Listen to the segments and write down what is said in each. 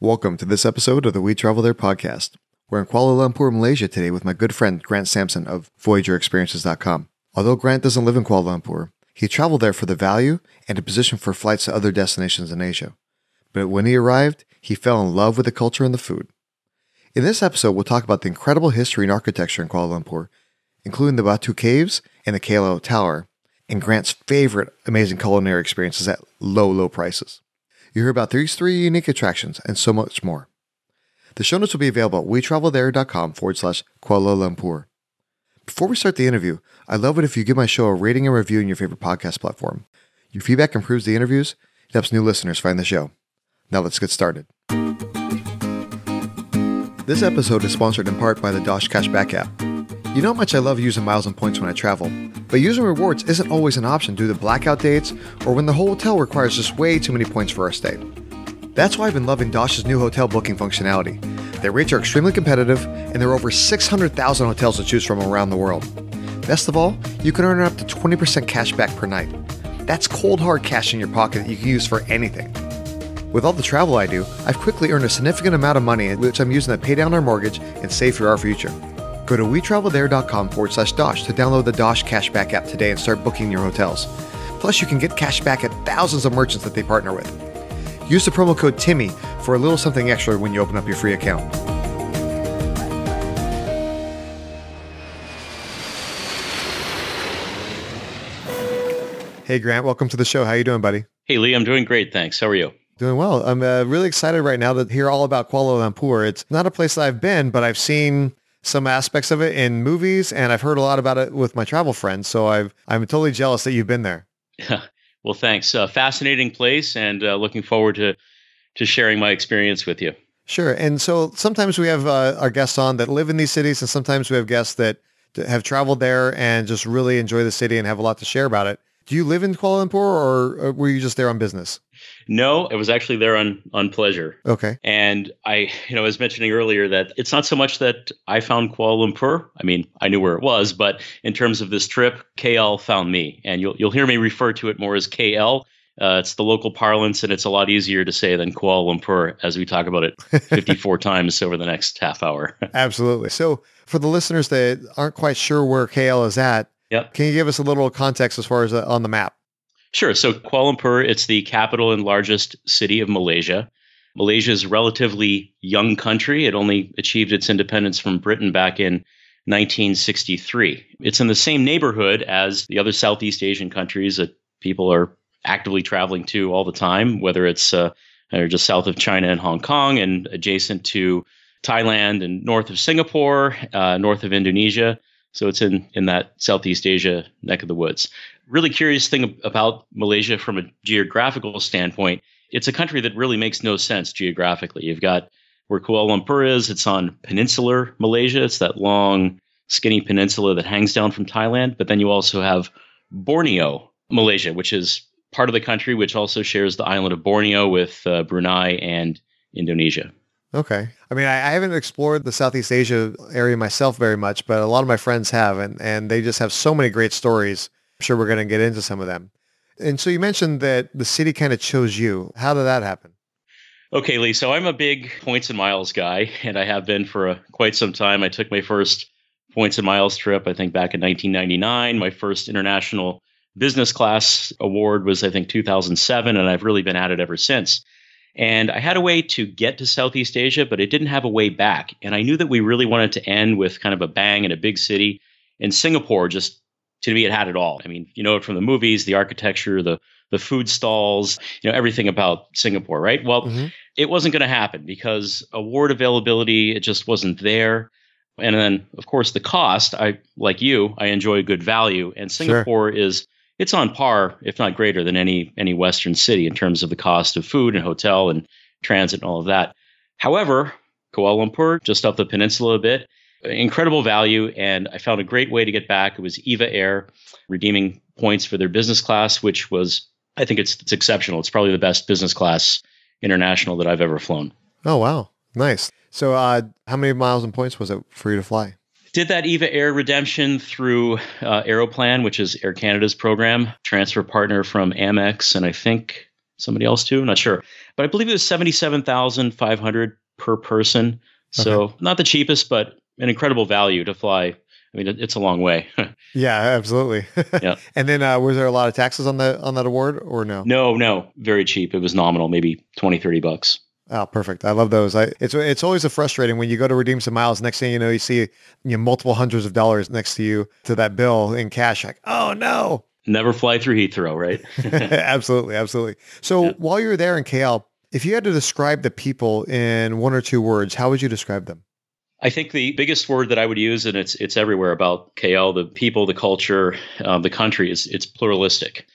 Welcome to this episode of the We Travel There podcast. We're in Kuala Lumpur, Malaysia today with my good friend Grant Sampson of VoyageurExperiences.com. Although Grant doesn't live in Kuala Lumpur, he traveled there for the value and a position for flights to other destinations in Asia. But when he arrived, he fell in love with the culture and the food. In this episode, we'll talk about the incredible history and architecture in Kuala Lumpur, including the Batu Caves and the KL Tower, and Grant's favorite amazing culinary experiences at low, low prices. You hear about these three unique attractions and so much more. The show notes will be available at wetravelthere.com forward slash Kuala Lumpur. Before we start the interview, I'd love it if you give my show a rating and review in your favorite podcast platform. Your feedback improves the interviews, it helps new listeners find the show. Now let's get started. This episode is sponsored in part by the Dosh Cashback app. You know how much I love using miles and points when I travel, but using rewards isn't always an option due to blackout dates or when the whole hotel requires just way too many points for our stay. That's why I've been loving Dosh's new hotel booking functionality. Their rates are extremely competitive, and there are over 600,000 hotels to choose from around the world. Best of all, you can earn up to 20% cash back per night. That's cold hard cash in your pocket that you can use for anything. With all the travel I do, I've quickly earned a significant amount of money, which I'm using to pay down our mortgage and save for our future. Go to wetravelthere.com forward slash Dosh to download the Dosh Cashback app today and start booking your hotels. Plus, you can get cash back at thousands of merchants that they partner with. Use the promo code TIMMY for a little something extra when you open up your free account. Hey Grant, welcome to the show. How are you doing, buddy? Hey Lee, I'm doing great, thanks. How are you? Doing well. I'm uh, really excited right now to hear all about Kuala Lumpur. It's not a place that I've been, but I've seen some aspects of it in movies, and I've heard a lot about it with my travel friends. So I've I'm totally jealous that you've been there. well, thanks. Uh, fascinating place, and uh, looking forward to to sharing my experience with you. Sure. And so sometimes we have uh, our guests on that live in these cities, and sometimes we have guests that have traveled there and just really enjoy the city and have a lot to share about it. Do you live in Kuala Lumpur, or were you just there on business? No, I was actually there on on pleasure. Okay. And I, you know, I was mentioning earlier that it's not so much that I found Kuala Lumpur. I mean, I knew where it was, but in terms of this trip, KL found me, and you'll you'll hear me refer to it more as KL. Uh, it's the local parlance, and it's a lot easier to say than Kuala Lumpur as we talk about it 54 times over the next half hour. Absolutely. So, for the listeners that aren't quite sure where KL is at, Yep. Can you give us a little context as far as uh, on the map? Sure. So Kuala Lumpur, it's the capital and largest city of Malaysia. Malaysia is a relatively young country. It only achieved its independence from Britain back in 1963. It's in the same neighborhood as the other Southeast Asian countries that people are actively traveling to all the time, whether it's uh, just south of China and Hong Kong and adjacent to Thailand and north of Singapore, uh, north of Indonesia. So it's in, in that Southeast Asia neck of the woods. Really curious thing about Malaysia from a geographical standpoint, it's a country that really makes no sense geographically. You've got where Kuala Lumpur is, it's on peninsular Malaysia. It's that long, skinny peninsula that hangs down from Thailand. But then you also have Borneo, Malaysia, which is part of the country which also shares the island of Borneo with uh, Brunei and Indonesia. Okay. I mean, I, I, haven't explored the Southeast Asia area myself very much, but a lot of my friends have, and, and they just have so many great stories. I'm sure we're going to get into some of them. And so you mentioned that the city kind of chose you. How did that happen? Okay, Lee. So I'm a big points and miles guy, and I have been for a, quite some time. I took my first points and miles trip, I think, back in 1999. My first international business class award was, I think, 2007, and I've really been at it ever since. And I had a way to get to Southeast Asia, but it didn't have a way back. And I knew that we really wanted to end with kind of a bang in a big city. And Singapore just to me it had it all. I mean, you know it from the movies, the architecture, the the food stalls, you know, everything about Singapore, right? Well, mm-hmm. it wasn't going to happen because award availability, it just wasn't there. And then, of course, the cost. I like you, I enjoy good value, and Singapore sure. is it's on par, if not greater, than any any Western city in terms of the cost of food and hotel and transit and all of that. However, Kuala Lumpur, just up the peninsula a bit, incredible value, and I found a great way to get back. It was Eva Air, redeeming points for their business class, which was I think it's it's exceptional. It's probably the best business class international that I've ever flown. Oh wow, nice. So, uh, how many miles and points was it for you to fly? Did that EVA Air redemption through uh, Aeroplan, which is Air Canada's program, transfer partner from Amex, and I think somebody else too. I'm Not sure, but I believe it was seventy seven thousand five hundred per person. So okay. not the cheapest, but an incredible value to fly. I mean, it's a long way. yeah, absolutely. yeah. And then, uh, was there a lot of taxes on the on that award, or no? No, no, very cheap. It was nominal, maybe 20, 30 bucks. Oh, perfect! I love those. I, it's it's always a frustrating when you go to redeem some miles. Next thing you know, you see you know, multiple hundreds of dollars next to you to that bill in cash. Like, oh no! Never fly through Heathrow, right? absolutely, absolutely. So yeah. while you're there in KL, if you had to describe the people in one or two words, how would you describe them? I think the biggest word that I would use, and it's it's everywhere about KL, the people, the culture, um, the country is it's pluralistic,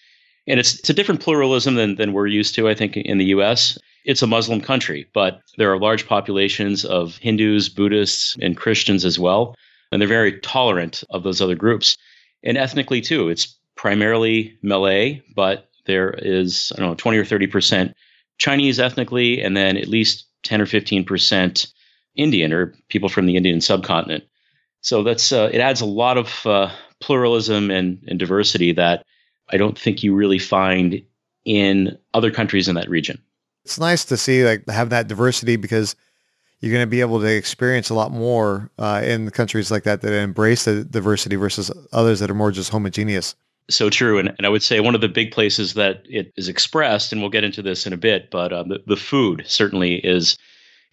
and it's it's a different pluralism than than we're used to. I think in the U.S. It's a Muslim country, but there are large populations of Hindus, Buddhists, and Christians as well. And they're very tolerant of those other groups. And ethnically, too, it's primarily Malay, but there is, I don't know, 20 or 30% Chinese ethnically, and then at least 10 or 15% Indian or people from the Indian subcontinent. So that's uh, it adds a lot of uh, pluralism and, and diversity that I don't think you really find in other countries in that region it's nice to see like have that diversity because you're going to be able to experience a lot more uh, in countries like that that embrace the diversity versus others that are more just homogeneous. So true, and, and I would say one of the big places that it is expressed, and we'll get into this in a bit, but um, the, the food certainly is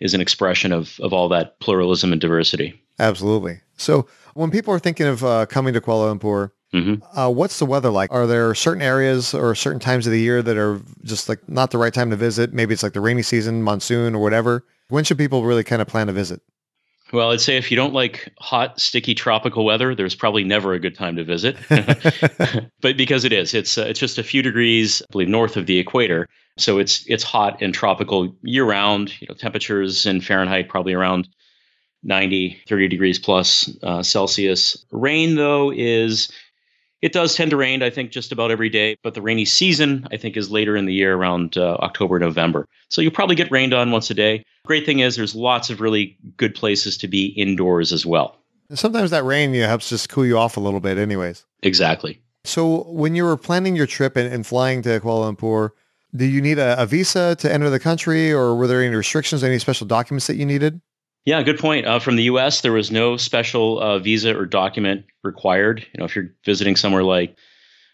is an expression of of all that pluralism and diversity. Absolutely. So when people are thinking of uh, coming to Kuala Lumpur, Mm-hmm. Uh, what's the weather like? Are there certain areas or certain times of the year that are just like not the right time to visit? Maybe it's like the rainy season, monsoon, or whatever. When should people really kind of plan a visit? Well, I'd say if you don't like hot, sticky tropical weather, there's probably never a good time to visit. but because it is, it's uh, it's just a few degrees, I believe, north of the equator, so it's it's hot and tropical year round. You know, temperatures in Fahrenheit probably around 90, 30 degrees plus uh, Celsius. Rain though is it does tend to rain, I think, just about every day, but the rainy season, I think, is later in the year around uh, October, November. So you'll probably get rained on once a day. Great thing is there's lots of really good places to be indoors as well. Sometimes that rain you know, helps just cool you off a little bit, anyways. Exactly. So when you were planning your trip and, and flying to Kuala Lumpur, do you need a, a visa to enter the country or were there any restrictions, any special documents that you needed? Yeah, good point. Uh, from the U.S., there was no special uh, visa or document required. You know, if you're visiting somewhere like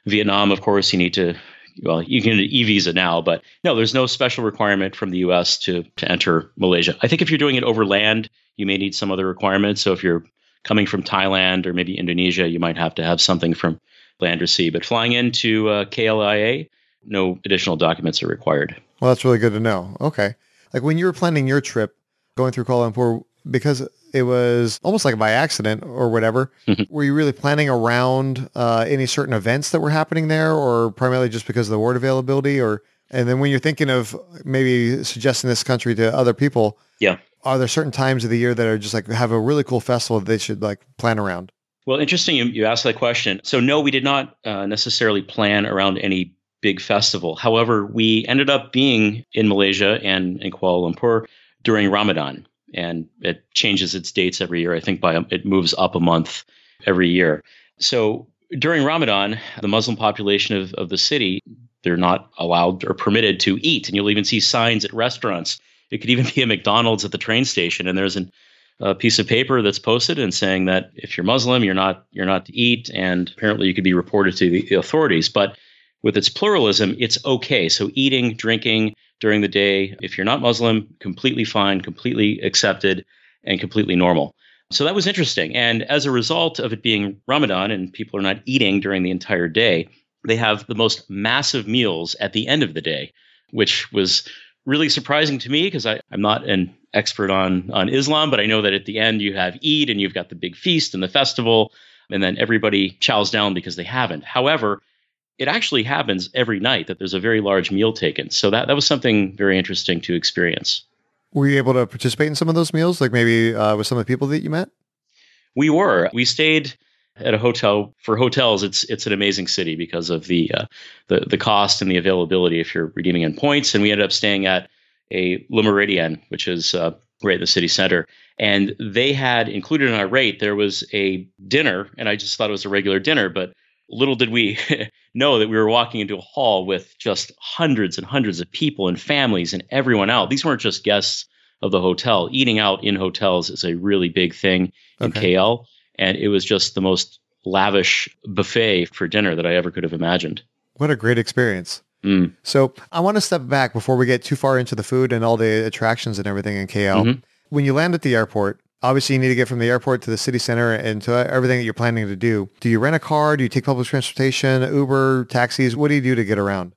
Vietnam, of course, you need to. Well, you can e-visa now, but no, there's no special requirement from the U.S. to to enter Malaysia. I think if you're doing it over land, you may need some other requirements. So if you're coming from Thailand or maybe Indonesia, you might have to have something from land or sea. But flying into uh, KLIA, no additional documents are required. Well, that's really good to know. Okay, like when you were planning your trip going through Kuala Lumpur because it was almost like by accident or whatever. Mm-hmm. Were you really planning around uh, any certain events that were happening there, or primarily just because of the word availability? Or and then when you're thinking of maybe suggesting this country to other people, yeah, are there certain times of the year that are just like have a really cool festival that they should like plan around? Well, interesting you, you asked that question. So no, we did not uh, necessarily plan around any big festival. However, we ended up being in Malaysia and in Kuala Lumpur during Ramadan, and it changes its dates every year. I think by it moves up a month every year. So during Ramadan, the Muslim population of, of the city they're not allowed or permitted to eat, and you'll even see signs at restaurants. It could even be a McDonald's at the train station, and there's an, a piece of paper that's posted and saying that if you're Muslim, you're not you're not to eat, and apparently you could be reported to the authorities. But with its pluralism, it's okay. So eating, drinking, during the day. If you're not Muslim, completely fine, completely accepted, and completely normal. So that was interesting. And as a result of it being Ramadan and people are not eating during the entire day, they have the most massive meals at the end of the day, which was really surprising to me because I'm not an expert on, on Islam, but I know that at the end you have Eid and you've got the big feast and the festival, and then everybody chows down because they haven't. However, it actually happens every night that there's a very large meal taken. So that, that was something very interesting to experience. Were you able to participate in some of those meals, like maybe uh, with some of the people that you met? We were. We stayed at a hotel. For hotels, it's it's an amazing city because of the uh, the the cost and the availability if you're redeeming in points. And we ended up staying at a Le Méridien, which is uh, right in the city center. And they had included in our rate there was a dinner, and I just thought it was a regular dinner, but little did we know that we were walking into a hall with just hundreds and hundreds of people and families and everyone out. These weren't just guests of the hotel. Eating out in hotels is a really big thing in okay. KL. And it was just the most lavish buffet for dinner that I ever could have imagined. What a great experience. Mm. So I want to step back before we get too far into the food and all the attractions and everything in KL. Mm-hmm. When you land at the airport, obviously you need to get from the airport to the city center and to everything that you're planning to do. Do you rent a car? Do you take public transportation, Uber, taxis? What do you do to get around?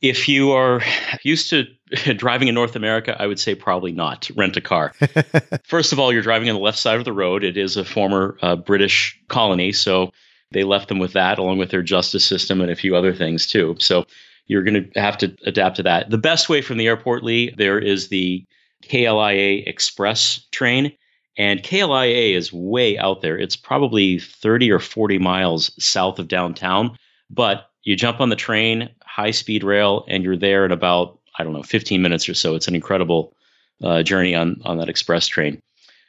If you are used to driving in North America, I would say probably not rent a car. First of all, you're driving on the left side of the road. It is a former uh, British colony, so they left them with that along with their justice system and a few other things too. So you're going to have to adapt to that. The best way from the airport, Lee, there is the KLIA Express train. And KLIA is way out there. It's probably 30 or 40 miles south of downtown. But you jump on the train, high speed rail, and you're there in about, I don't know, 15 minutes or so. It's an incredible uh, journey on, on that express train.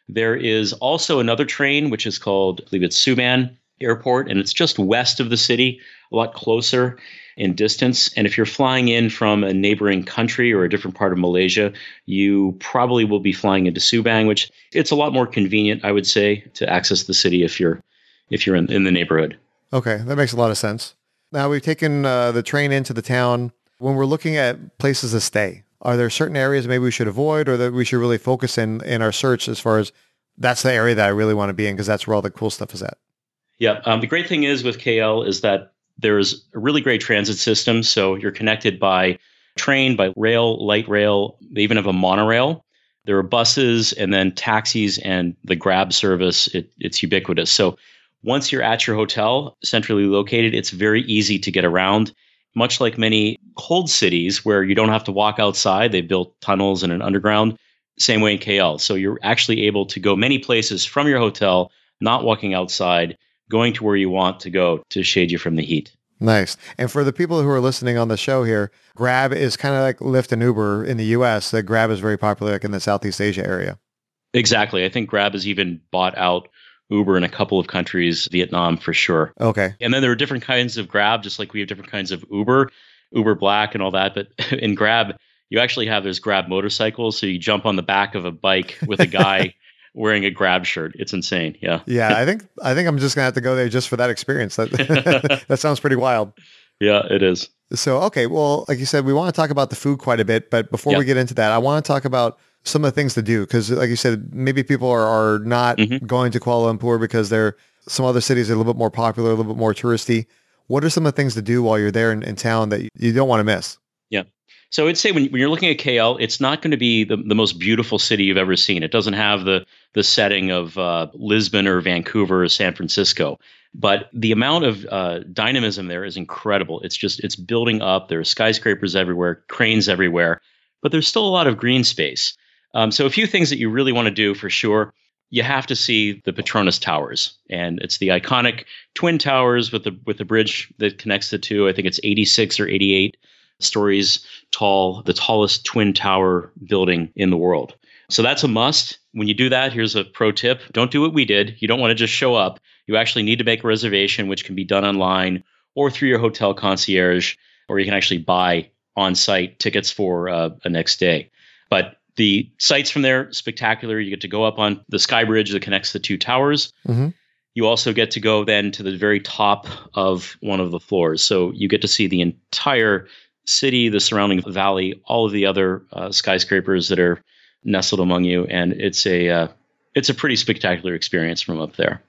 There is also another train, which is called, I believe it's Subang Airport, and it's just west of the city, a lot closer in distance. And if you're flying in from a neighboring country or a different part of Malaysia, you probably will be flying into Subang, which it's a lot more convenient, I would say, to access the city if you're if you're in, in the neighborhood. Okay, that makes a lot of sense. Now we've taken uh, the train into the town. When we're looking at places to stay, are there certain areas maybe we should avoid or that we should really focus in in our search as far as that's the area that I really want to be in because that's where all the cool stuff is at? Yeah, um, the great thing is with KL is that there's a really great transit system. So you're connected by train, by rail, light rail. They even have a monorail. There are buses and then taxis and the Grab service. It, it's ubiquitous. So once you're at your hotel, centrally located, it's very easy to get around. Much like many cold cities where you don't have to walk outside, they built tunnels and an underground. Same way in KL. So you're actually able to go many places from your hotel, not walking outside going to where you want to go to shade you from the heat. Nice. And for the people who are listening on the show here, Grab is kind of like Lyft and Uber in the US. That Grab is very popular like in the Southeast Asia area. Exactly. I think Grab has even bought out Uber in a couple of countries, Vietnam for sure. Okay. And then there are different kinds of Grab, just like we have different kinds of Uber, Uber Black and all that. But in Grab, you actually have those Grab motorcycles. So you jump on the back of a bike with a guy wearing a grab shirt. It's insane. Yeah. Yeah. I think I think I'm just gonna have to go there just for that experience. That that sounds pretty wild. Yeah, it is. So okay, well, like you said, we want to talk about the food quite a bit, but before we get into that, I want to talk about some of the things to do because, like you said, maybe people are, are not mm-hmm. going to Kuala Lumpur because they're some other cities are a little bit more popular, a little bit more touristy. What are some of the things to do while you're there in, in town that you, you don't want to miss? Yeah. So I'd say when, when you're looking at KL, it's not going to be the, the most beautiful city you've ever seen. It doesn't have the the setting of uh, Lisbon or Vancouver or San Francisco, but the amount of uh, dynamism there is incredible. It's just it's building up. There are skyscrapers everywhere, cranes everywhere, but there's still a lot of green space. Um, so a few things that you really want to do for sure. You have to see the Petronas Towers, and it's the iconic twin towers with the with the bridge that connects the two. I think it's 86 or 88 stories tall, the tallest twin tower building in the world. So that's a must. When you do that, here's a pro tip don't do what we did. You don't want to just show up. You actually need to make a reservation, which can be done online or through your hotel concierge, or you can actually buy on site tickets for uh, a next day. But the sights from there spectacular. You get to go up on the sky bridge that connects the two towers. Mm-hmm. You also get to go then to the very top of one of the floors. So you get to see the entire city, the surrounding valley, all of the other uh, skyscrapers that are nestled among you, and it's a uh, it's a pretty spectacular experience from up there.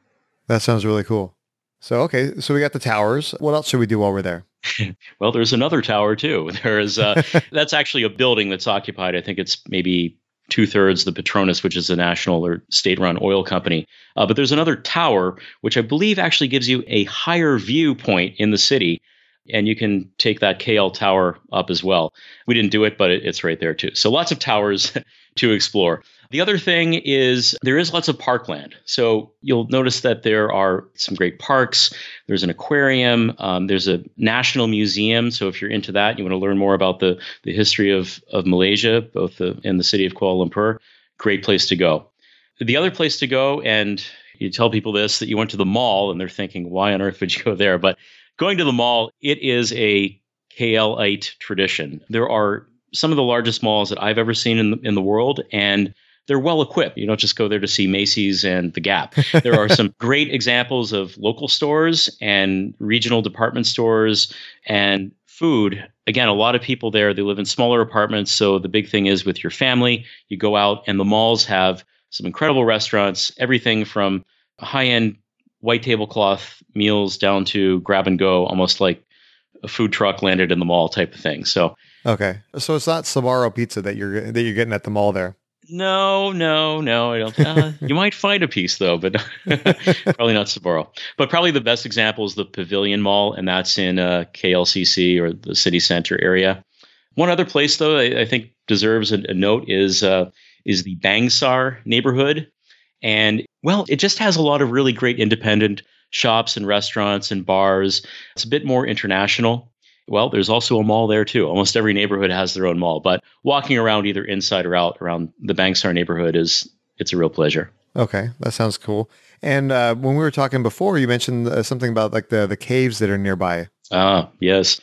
That sounds really cool. So okay, so we got the towers. What else should we do while we're there? well, there's another tower too. There is uh, that's actually a building that's occupied. I think it's maybe two thirds the Petronas, which is a national or state-run oil company. Uh, but there's another tower, which I believe actually gives you a higher viewpoint in the city and you can take that KL tower up as well. We didn't do it, but it, it's right there too. So lots of towers to explore. The other thing is there is lots of parkland. So you'll notice that there are some great parks. There's an aquarium. Um, there's a national museum. So if you're into that, you want to learn more about the, the history of, of Malaysia, both the, in the city of Kuala Lumpur, great place to go. The other place to go, and you tell people this that you went to the mall and they're thinking, why on earth would you go there? But going to the mall, it is a KLite tradition. There are some of the largest malls that I've ever seen in the, in the world, and they're well equipped. You don't just go there to see Macy's and The Gap. There are some great examples of local stores and regional department stores and food. Again, a lot of people there, they live in smaller apartments. So the big thing is with your family, you go out, and the malls have some incredible restaurants, everything from high end white tablecloth meals down to grab and go, almost like a food truck landed in the mall type of thing. So okay, so it's not Sbarro pizza that you're that you're getting at the mall there. No, no, no. I don't. Uh, you might find a piece though, but probably not Sbarro. But probably the best example is the Pavilion Mall, and that's in uh, KLCC or the city center area. One other place though I, I think deserves a, a note is uh, is the Bangsar neighborhood, and well, it just has a lot of really great independent shops and restaurants and bars. It's a bit more international. Well, there's also a mall there too. Almost every neighborhood has their own mall, but walking around either inside or out around the Bangsar neighborhood is it's a real pleasure. Okay, that sounds cool. And uh, when we were talking before, you mentioned uh, something about like the the caves that are nearby. Ah, yes.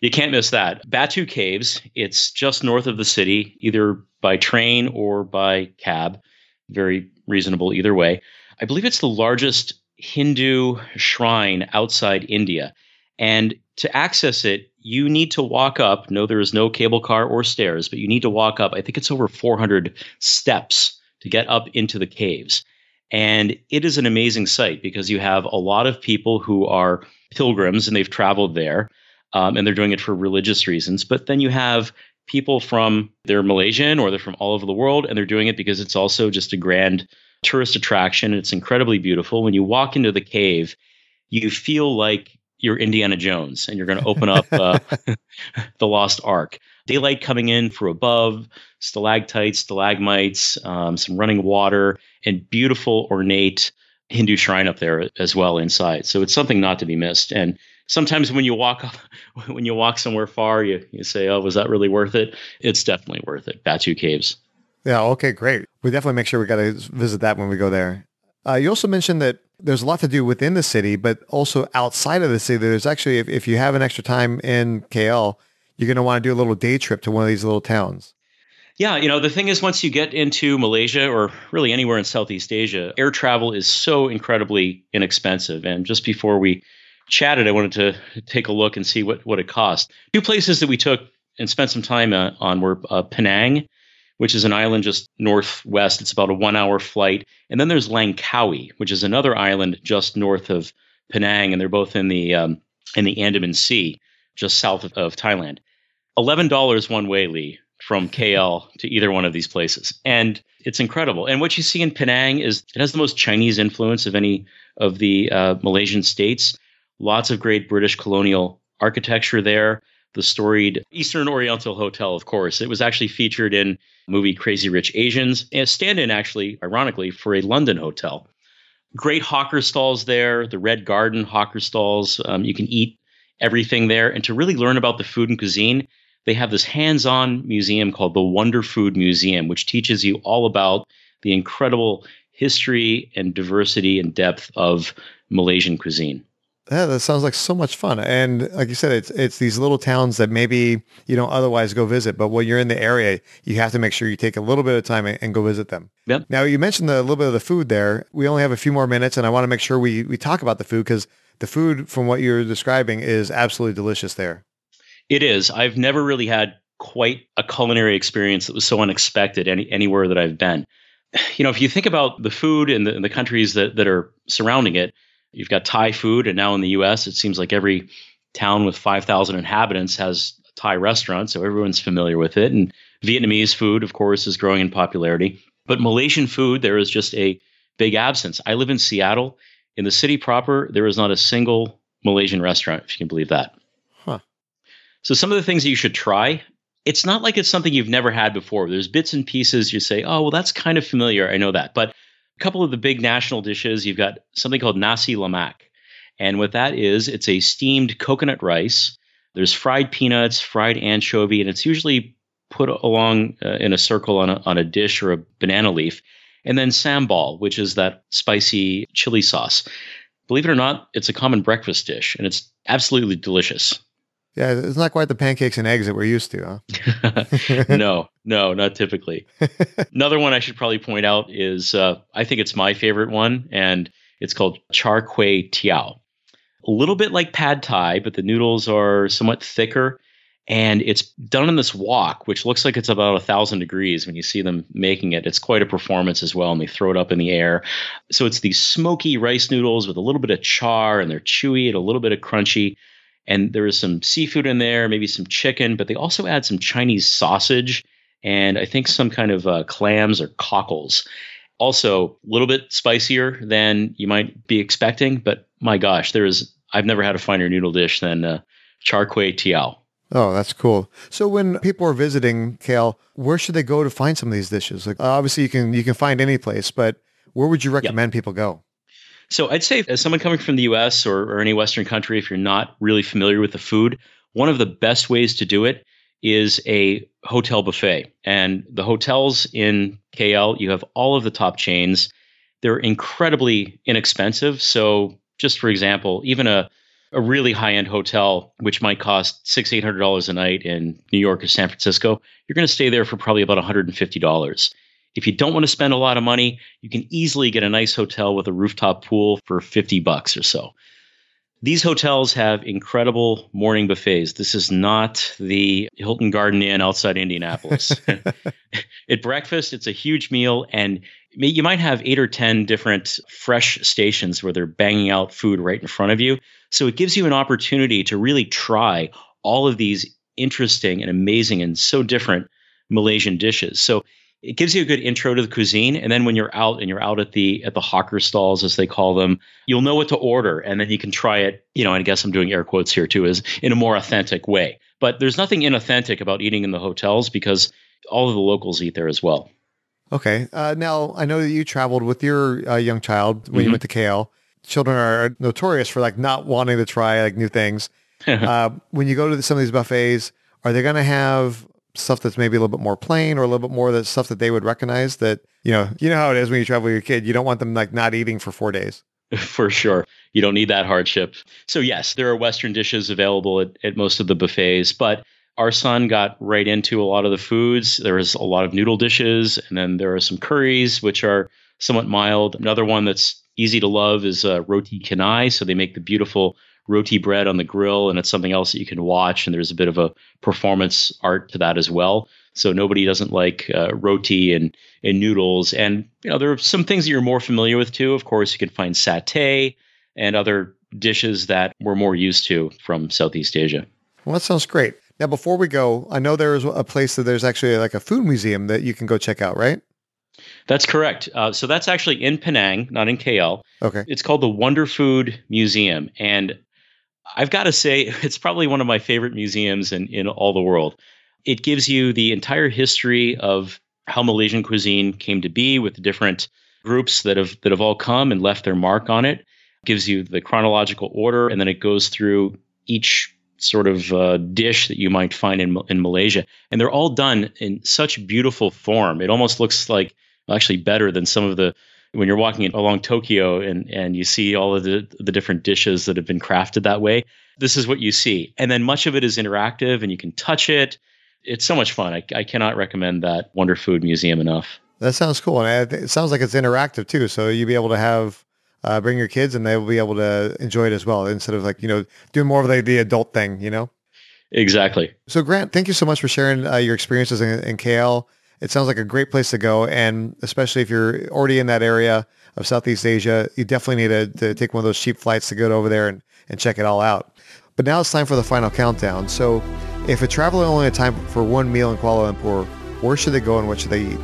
You can't miss that. Batu Caves, it's just north of the city, either by train or by cab. Very reasonable either way. I believe it's the largest Hindu shrine outside India. And to access it, you need to walk up. No, there is no cable car or stairs, but you need to walk up. I think it's over 400 steps to get up into the caves. And it is an amazing sight because you have a lot of people who are pilgrims and they've traveled there um, and they're doing it for religious reasons. But then you have people from, they're Malaysian or they're from all over the world and they're doing it because it's also just a grand tourist attraction. It's incredibly beautiful. When you walk into the cave, you feel like you're Indiana Jones and you're going to open up uh, the Lost Ark. Daylight coming in from above, stalactites, stalagmites, um, some running water, and beautiful, ornate Hindu shrine up there as well inside. So it's something not to be missed. And sometimes when you walk up, when you walk somewhere far, you, you say, "Oh, was that really worth it?" It's definitely worth it. Batu Caves. Yeah. Okay. Great. We definitely make sure we got to visit that when we go there. Uh, you also mentioned that there's a lot to do within the city, but also outside of the city. There's actually, if, if you have an extra time in KL, you're going to want to do a little day trip to one of these little towns. Yeah, you know, the thing is, once you get into Malaysia or really anywhere in Southeast Asia, air travel is so incredibly inexpensive. And just before we chatted, I wanted to take a look and see what, what it cost. Two places that we took and spent some time uh, on were uh, Penang which is an island just northwest. It's about a one hour flight. And then there's Langkawi, which is another island just north of Penang, and they're both in the um, in the Andaman Sea, just south of, of Thailand. Eleven dollars one way, Lee, from KL to either one of these places, and it's incredible. And what you see in Penang is it has the most Chinese influence of any of the uh, Malaysian states. Lots of great British colonial architecture there. The storied Eastern Oriental Hotel, of course, it was actually featured in movie Crazy Rich Asians, a stand in actually, ironically, for a London hotel. Great hawker stalls there, the Red Garden hawker stalls. Um, you can eat everything there. And to really learn about the food and cuisine, they have this hands on museum called the Wonder Food Museum, which teaches you all about the incredible history and diversity and depth of Malaysian cuisine. Yeah, that sounds like so much fun. And like you said, it's it's these little towns that maybe you don't otherwise go visit, but when you're in the area, you have to make sure you take a little bit of time and, and go visit them. Yep. Now you mentioned the, a little bit of the food there. We only have a few more minutes, and I want to make sure we we talk about the food because the food, from what you're describing, is absolutely delicious there. It is. I've never really had quite a culinary experience that was so unexpected any, anywhere that I've been. You know, if you think about the food in the, in the countries that, that are surrounding it, You've got Thai food, and now in the U.S., it seems like every town with 5,000 inhabitants has a Thai restaurant, so everyone's familiar with it. And Vietnamese food, of course, is growing in popularity. But Malaysian food, there is just a big absence. I live in Seattle. In the city proper, there is not a single Malaysian restaurant, if you can believe that. Huh. So some of the things that you should try, it's not like it's something you've never had before. There's bits and pieces you say, oh, well, that's kind of familiar. I know that. But a couple of the big national dishes, you've got something called nasi lemak. And what that is, it's a steamed coconut rice. There's fried peanuts, fried anchovy, and it's usually put along uh, in a circle on a, on a dish or a banana leaf. And then sambal, which is that spicy chili sauce. Believe it or not, it's a common breakfast dish and it's absolutely delicious. Yeah, it's not quite the pancakes and eggs that we're used to, huh? no, no, not typically. Another one I should probably point out is uh, I think it's my favorite one, and it's called char kway teow. A little bit like pad thai, but the noodles are somewhat thicker and it's done in this wok, which looks like it's about a thousand degrees when you see them making it. It's quite a performance as well, and they throw it up in the air. So it's these smoky rice noodles with a little bit of char, and they're chewy and a little bit of crunchy. And there is some seafood in there, maybe some chicken, but they also add some Chinese sausage and I think some kind of uh, clams or cockles. Also, a little bit spicier than you might be expecting, but my gosh, there is I've never had a finer noodle dish than uh, char kway teow. Oh, that's cool. So when people are visiting KL, where should they go to find some of these dishes? Like obviously you can you can find any place, but where would you recommend yep. people go? So I'd say as someone coming from the US or, or any Western country, if you're not really familiar with the food, one of the best ways to do it is a hotel buffet. And the hotels in KL, you have all of the top chains. They're incredibly inexpensive. So just for example, even a a really high end hotel, which might cost six, eight hundred dollars a night in New York or San Francisco, you're going to stay there for probably about $150. If you don't want to spend a lot of money, you can easily get a nice hotel with a rooftop pool for 50 bucks or so. These hotels have incredible morning buffets. This is not the Hilton Garden Inn outside Indianapolis. At breakfast, it's a huge meal, and you might have eight or 10 different fresh stations where they're banging out food right in front of you. So it gives you an opportunity to really try all of these interesting and amazing and so different Malaysian dishes. So it gives you a good intro to the cuisine and then when you're out and you're out at the at the hawker stalls as they call them you'll know what to order and then you can try it you know and i guess i'm doing air quotes here too is in a more authentic way. But there's nothing inauthentic about eating in the hotels because all of the locals eat there as well. Okay uh, now i know that you traveled with your uh, young child when mm-hmm. you went to kl children are notorious for like not wanting to try like new things. Uh, when you go to some of these buffets are they going to have stuff that's maybe a little bit more plain or a little bit more the stuff that they would recognize that, you know, you know how it is when you travel with your kid. You don't want them like not eating for four days. For sure. You don't need that hardship. So yes, there are Western dishes available at, at most of the buffets, but our son got right into a lot of the foods. There was a lot of noodle dishes, and then there are some curries, which are somewhat mild. Another one that's easy to love is uh, roti canai. So they make the beautiful roti bread on the grill, and it's something else that you can watch. And there's a bit of a performance art to that as well. So nobody doesn't like uh, roti and and noodles. And you know there are some things that you're more familiar with too. Of course, you can find satay and other dishes that we're more used to from Southeast Asia. Well, that sounds great. Now, before we go, I know there's a place that there's actually like a food museum that you can go check out, right? That's correct. Uh, so that's actually in Penang, not in KL. Okay. It's called the Wonder Food Museum, and I've got to say, it's probably one of my favorite museums in, in all the world. It gives you the entire history of how Malaysian cuisine came to be with the different groups that have that have all come and left their mark on it. it gives you the chronological order, and then it goes through each sort of uh, dish that you might find in in Malaysia, and they're all done in such beautiful form. It almost looks like actually better than some of the when you're walking along Tokyo and and you see all of the the different dishes that have been crafted that way, this is what you see. And then much of it is interactive and you can touch it. It's so much fun. I, I cannot recommend that Wonder Food Museum enough. That sounds cool, and it sounds like it's interactive too. So you'll be able to have uh, bring your kids, and they will be able to enjoy it as well, instead of like you know doing more of the, the adult thing. You know. Exactly. So Grant, thank you so much for sharing uh, your experiences in, in KL it sounds like a great place to go. And especially if you're already in that area of Southeast Asia, you definitely need to, to take one of those cheap flights to go over there and, and check it all out. But now it's time for the final countdown. So if a traveler only had time for one meal in Kuala Lumpur, where should they go and what should they eat?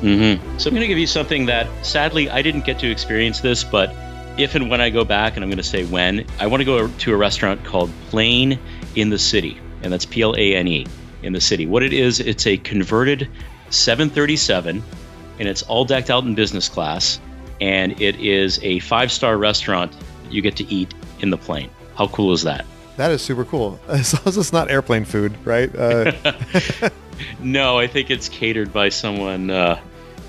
Mm-hmm. So I'm going to give you something that sadly I didn't get to experience this, but if and when I go back, and I'm going to say when, I want to go to a restaurant called Plane in the City, and that's P L A N E in the city. What it is, it's a converted 737, and it's all decked out in business class. And it is a five star restaurant that you get to eat in the plane. How cool is that? That is super cool. As long as it's not airplane food, right? Uh... no, I think it's catered by someone uh,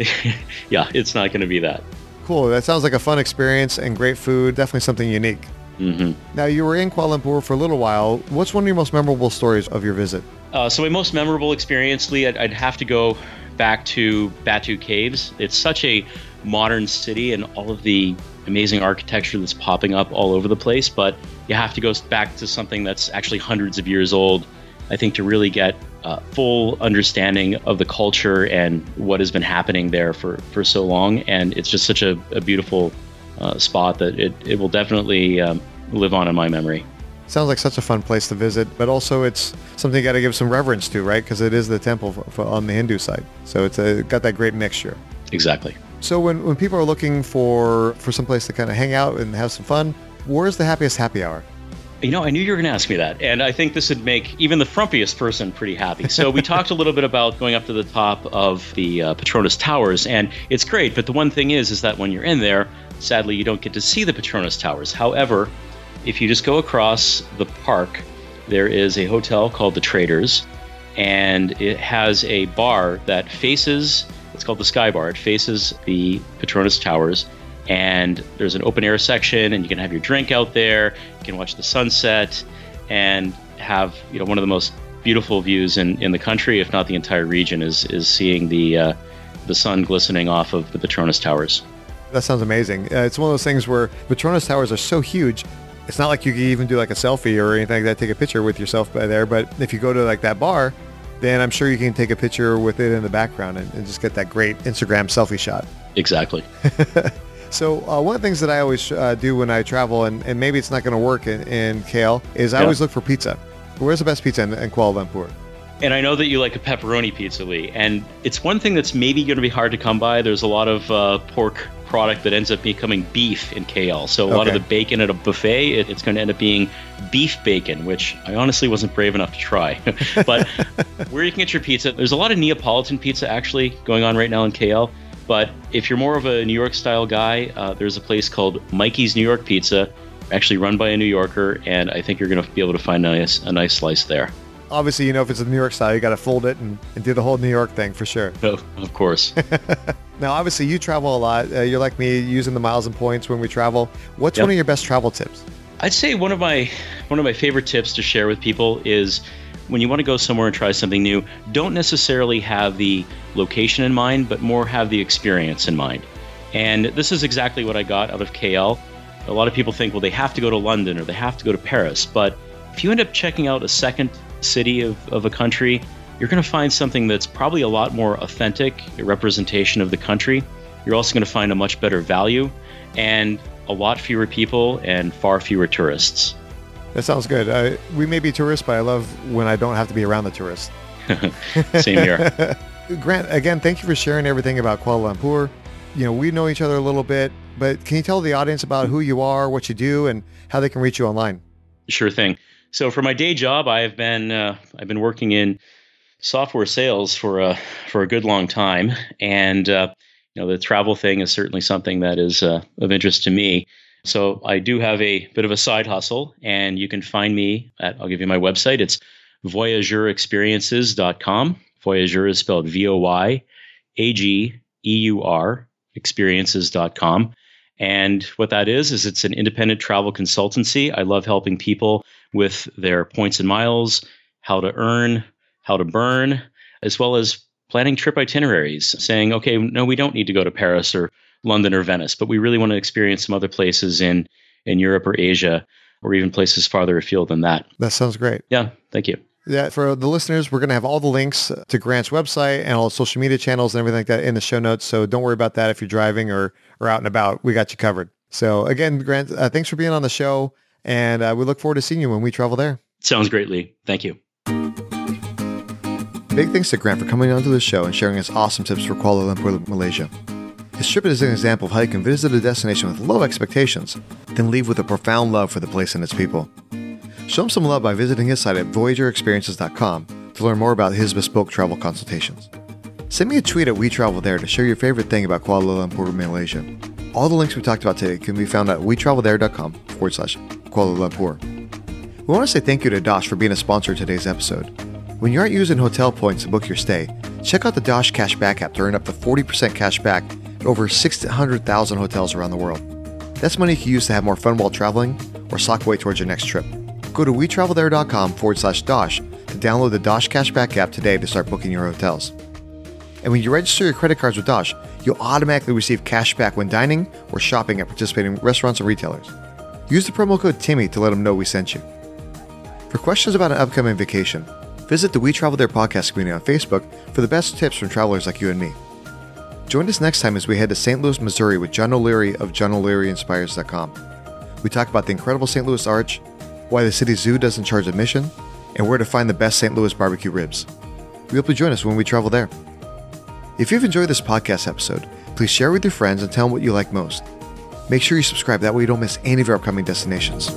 yeah, it's not going to be that. Cool. That sounds like a fun experience and great food. Definitely something unique. hmm Now, you were in Kuala Lumpur for a little while. What's one of your most memorable stories of your visit? Uh, so my most memorable experience, Lee, I'd, I'd have to go back to Batu Caves. It's such a modern city and all of the amazing architecture that's popping up all over the place, but you have to go back to something that's actually hundreds of years old, I think, to really get uh, full understanding of the culture and what has been happening there for, for so long. And it's just such a, a beautiful uh, spot that it, it will definitely um, live on in my memory. Sounds like such a fun place to visit, but also it's something you got to give some reverence to, right? Because it is the temple for, for, on the Hindu side. So it's a, got that great mixture. Exactly. So when, when people are looking for, for some place to kind of hang out and have some fun, where's the happiest happy hour? You know, I knew you were going to ask me that, and I think this would make even the frumpiest person pretty happy. So we talked a little bit about going up to the top of the uh, Petronas Towers, and it's great. But the one thing is, is that when you're in there, sadly, you don't get to see the Petronas Towers. However, if you just go across the park, there is a hotel called the Traders, and it has a bar that faces. It's called the Sky Bar. It faces the Petronas Towers and there's an open air section and you can have your drink out there you can watch the sunset and have you know one of the most beautiful views in, in the country if not the entire region is is seeing the uh, the sun glistening off of the Petronas Towers That sounds amazing. Uh, it's one of those things where Petronas Towers are so huge. It's not like you can even do like a selfie or anything like that, take a picture with yourself by there. But if you go to like that bar, then I'm sure you can take a picture with it in the background and, and just get that great Instagram selfie shot. exactly So uh, one of the things that I always uh, do when I travel, and, and maybe it's not going to work in, in KL, is I Yeah. always look for pizza. Where's the best pizza in, in Kuala Lumpur? And I know that you like a pepperoni pizza, Lee. And it's one thing that's maybe going to be hard to come by. There's a lot of uh, pork product that ends up becoming beef in KL. So a lot of the bacon at a buffet, it, it's going to end up being beef bacon, which I honestly wasn't brave enough to try. but where you can get your pizza, there's a lot of Neapolitan pizza actually going on right now in KL. But if you're more of a New York style guy, uh, there's a place called Mikey's New York Pizza, actually run by a New Yorker, and I think you're going to be able to find a nice, a nice slice there. Obviously, you know, if it's a New York style, you got to fold it and, and do the whole New York thing for sure. Oh, of course. Now, obviously, you travel a lot. Uh, you're like me, using the miles and points when we travel. What's Yep. one of your best travel tips? I'd say one of my one of my favorite tips to share with people is when you want to go somewhere and try something new, don't necessarily have the location in mind, but more have the experience in mind. And this is exactly what I got out of KL. A lot of people think, well, they have to go to London or they have to go to Paris. But if you end up checking out a second city of, of a country, you're going to find something that's probably a lot more authentic, a representation of the country. You're also going to find a much better value and a lot fewer people and far fewer tourists. That sounds good. Uh, we may be tourists, but I love when I don't have to be around the tourists. Same here. Grant, again, thank you for sharing everything about Kuala Lumpur. You know, we know each other a little bit, but can you tell the audience about who you are, what you do, and how they can reach you online? Sure thing. So for my day job, I've been uh, I've been working in software sales for a for a good long time, and uh, you know the travel thing is certainly something that is uh, of interest to me. So I do have a bit of a side hustle, and you can find me at I'll give you my website. It's voyageurexperiences.com. Voyageur is spelled V O Y A G E U R experiences.com. And what that is, is it's an independent travel consultancy. I love helping people with their points and miles, how to earn, how to burn, as well as planning trip itineraries, saying, okay, no, we don't need to go to Paris or London or Venice, but we really want to experience some other places in, in Europe or Asia, or even places farther afield than that. That sounds great. Yeah, thank you. Yeah, for the listeners, we're going to have all the links to Grant's website and all the social media channels and everything like that in the show notes. So don't worry about that if you're driving or, or out and about. We got you covered. So again, Grant, uh, thanks for being on the show. And uh, we look forward to seeing you when we travel there. Sounds great, Lee. Thank you. Big thanks to Grant for coming onto the show and sharing his awesome tips for Kuala Lumpur, Malaysia. His trip is an example of how you can visit a destination with low expectations, then leave with a profound love for the place and its people. Show him some love by visiting his site at voyageurexperiences.com to learn more about his bespoke travel consultations. Send me a tweet at We Travel There to share your favorite thing about Kuala Lumpur, Malaysia. All the links we talked about today can be found at wetravelthere.com forward slash Kuala Lumpur. We want to say thank you to Dosh for being a sponsor of today's episode. When you aren't using hotel points to book your stay, Check out the Dosh Cashback app to earn up to 40% cash back at over 600,000 hotels around the world. That's money you can use to have more fun while traveling or sock away towards your next trip. Go to wetravelthere.com forward slash Dosh to download the Dosh Cashback app today to start booking your hotels. And when you register your credit cards with Dosh, you'll automatically receive cash back when dining or shopping at participating restaurants and retailers. Use the promo code Timmy to let them know we sent you. For questions about an upcoming vacation, visit the We Travel There podcast community on Facebook for the best tips from travelers like you and me. Join us next time as we head to St. Louis, Missouri with John O'Leary of JohnO'LearyInspires.com. We talk about the incredible St. Louis Arch, why the city zoo doesn't charge admission, and where to find the best St. Louis barbecue ribs. We hope you join us when we travel there. If you've enjoyed this podcast episode, please share with your friends and tell them what you like most. Make sure you subscribe, that way you don't miss any of our upcoming destinations.